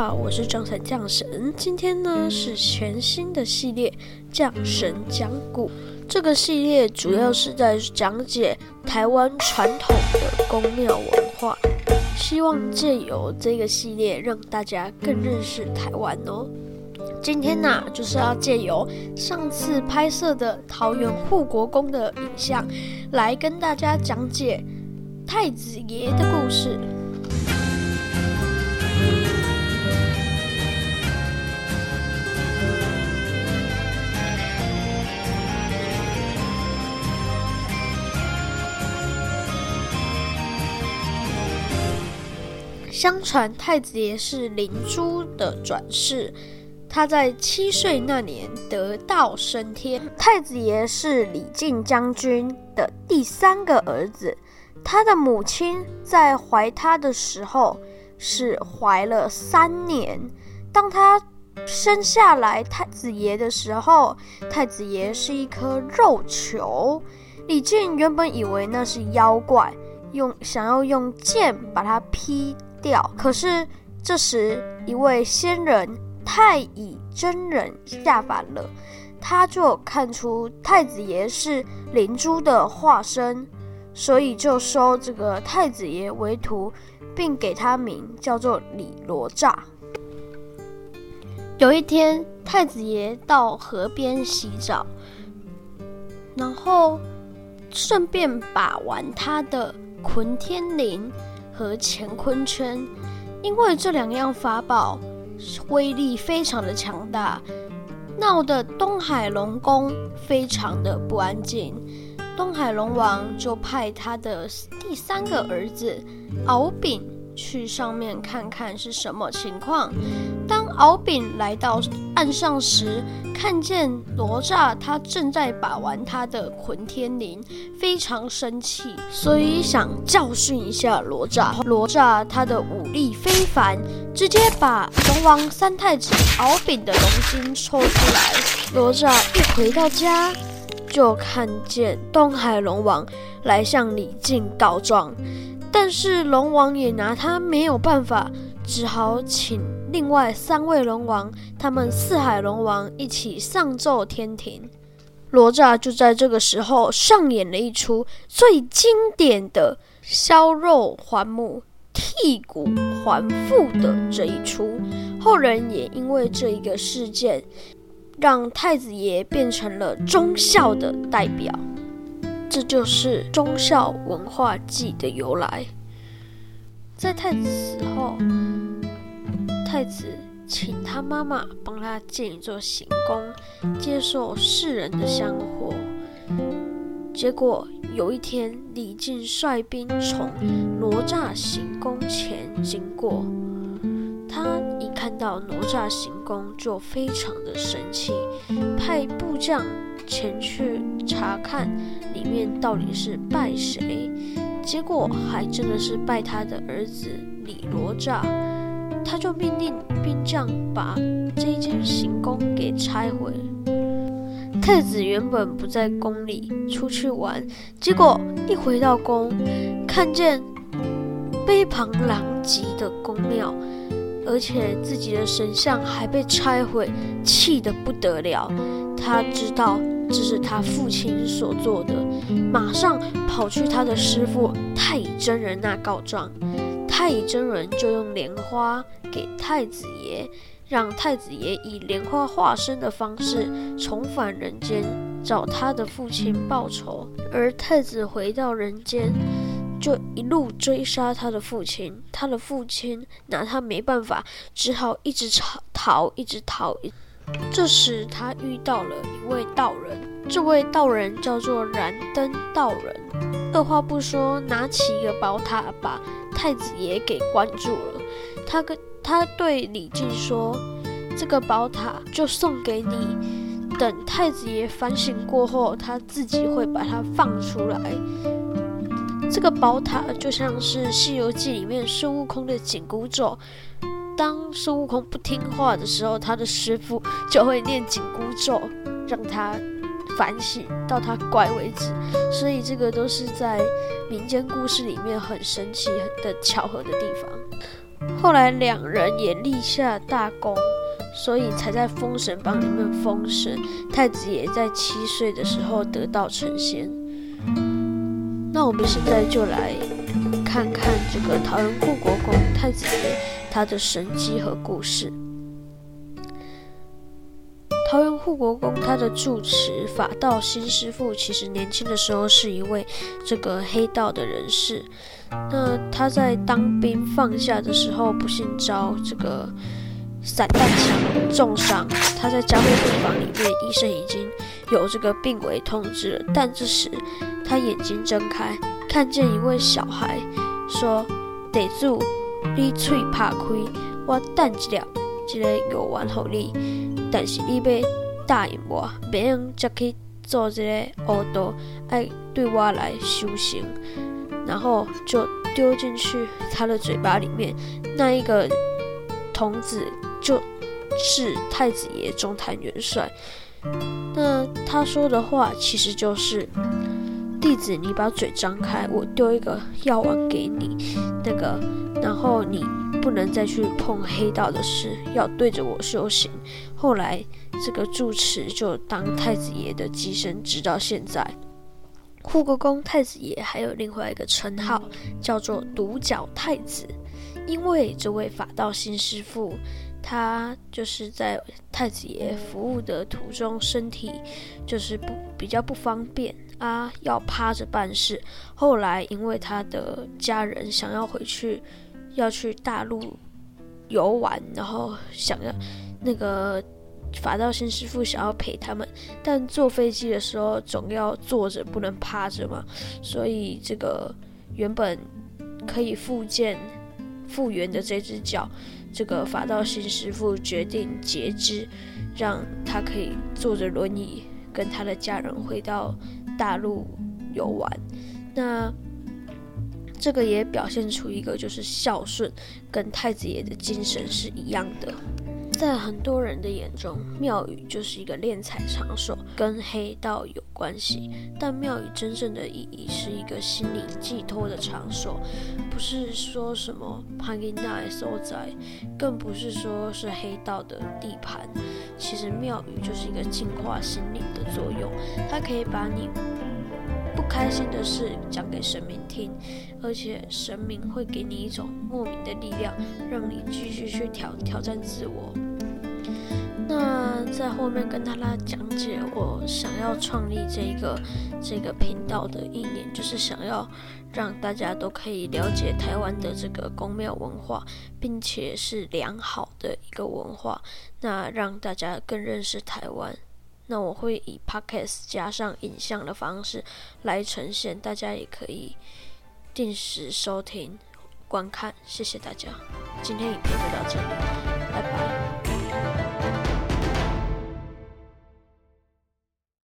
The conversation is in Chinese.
好，我是降神降神。今天呢是全新的系列降神讲古。这个系列主要是在讲解台湾传统的宫庙文化，希望借由这个系列让大家更认识台湾哦。今天呢就是要借由上次拍摄的桃园护国公的影像，来跟大家讲解太子爷的故事。相传太子爷是灵珠的转世，他在七岁那年得道升天。太子爷是李靖将军的第三个儿子，他的母亲在怀他的时候是怀了三年。当他生下来太子爷的时候，太子爷是一颗肉球。李靖原本以为那是妖怪，用想要用剑把它劈。掉。可是这时，一位仙人太乙真人下凡了，他就看出太子爷是灵珠的化身，所以就收这个太子爷为徒，并给他名叫做李罗刹。有一天，太子爷到河边洗澡，然后顺便把玩他的捆天绫。和乾坤圈，因为这两样法宝威力非常的强大，闹得东海龙宫非常的不安静。东海龙王就派他的第三个儿子敖丙去上面看看是什么情况。当敖丙来到岸上时，看见哪吒他正在把玩他的捆天绫，非常生气，所以想教训一下哪吒。哪吒他的武力非凡，直接把龙王三太子敖丙的龙筋抽出来。哪吒一回到家，就看见东海龙王来向李靖告状，但是龙王也拿他没有办法，只好请。另外三位龙王，他们四海龙王一起上奏天庭。哪吒就在这个时候上演了一出最经典的削肉还母、剔骨还父的这一出。后人也因为这一个事件，让太子爷变成了忠孝的代表。这就是忠孝文化祭的由来。在太子死后。太子请他妈妈帮他建一座行宫，接受世人的香火。结果有一天，李靖率兵从哪吒行宫前经过，他一看到哪吒行宫就非常的生气，派部将前去查看里面到底是拜谁。结果还真的是拜他的儿子李哪吒。他就命令兵将把这一间行宫给拆毁。太子原本不在宫里，出去玩，结果一回到宫，看见杯旁狼藉的宫庙，而且自己的神像还被拆毁，气得不得了。他知道这是他父亲所做的，马上跑去他的师傅太乙真人那告状。太乙真人就用莲花给太子爷，让太子爷以莲花化身的方式重返人间，找他的父亲报仇。而太子回到人间，就一路追杀他的父亲。他的父亲拿他没办法，只好一直逃，逃，一直逃。这时他遇到了一位道人，这位道人叫做燃灯道人。二话不说，拿起一个宝塔把。太子爷给关住了，他跟他对李靖说：“这个宝塔就送给你，等太子爷反省过后，他自己会把它放出来。这个宝塔就像是《西游记》里面孙悟空的紧箍咒，当孙悟空不听话的时候，他的师傅就会念紧箍咒，让他。”反省到他乖为止，所以这个都是在民间故事里面很神奇的巧合的地方。后来两人也立下大功，所以才在《封神榜》里面封神。太子也在七岁的时候得道成仙。那我们现在就来看看这个桃园护国公太子爷他的神迹和故事。桃园护国公他的住持法道新师傅，其实年轻的时候是一位这个黑道的人士。那他在当兵放假的时候，不幸遭这个散弹枪重伤。他在加护病房里面，医生已经有这个病危通知了。但这时他眼睛睁开，看见一位小孩说：“得住，你嘴怕开，我等一了，一个药丸给你。但是你要答应我，别用再去做这个恶道，爱对我来修行。”然后就丢进去他的嘴巴里面，那一个童子就是太子爷中坛元帅。那他说的话其实就是：弟子，你把嘴张开，我丢一个药丸给你，那个，然后你不能再去碰黑道的事，要对着我修行。后来这个住持就当太子爷的机身，直到现在。护国公太子爷还有另外一个称号，叫做独角太子，因为这位法道新师傅，他就是在太子爷服务的途中，身体就是不比较不方便啊，要趴着办事。后来因为他的家人想要回去，要去大陆游玩，然后想要那个。法道新师傅想要陪他们，但坐飞机的时候总要坐着，不能趴着嘛。所以这个原本可以复健、复原的这只脚，这个法道新师傅决定截肢，让他可以坐着轮椅跟他的家人回到大陆游玩。那这个也表现出一个就是孝顺，跟太子爷的精神是一样的。在很多人的眼中，庙宇就是一个敛财场所，跟黑道有关系。但庙宇真正的意义是一个心理寄托的场所，不是说什么潘金奈所在，更不是说是黑道的地盘。其实庙宇就是一个净化心灵的作用，它可以把你不开心的事讲给神明听，而且神明会给你一种莫名的力量，让你继续去挑挑战自我。那在后面跟大家讲解，我想要创立这个这个频道的意念，就是想要让大家都可以了解台湾的这个宫庙文化，并且是良好的一个文化。那让大家更认识台湾。那我会以 podcast 加上影像的方式来呈现，大家也可以定时收听观看。谢谢大家，今天影片就到这里，拜拜。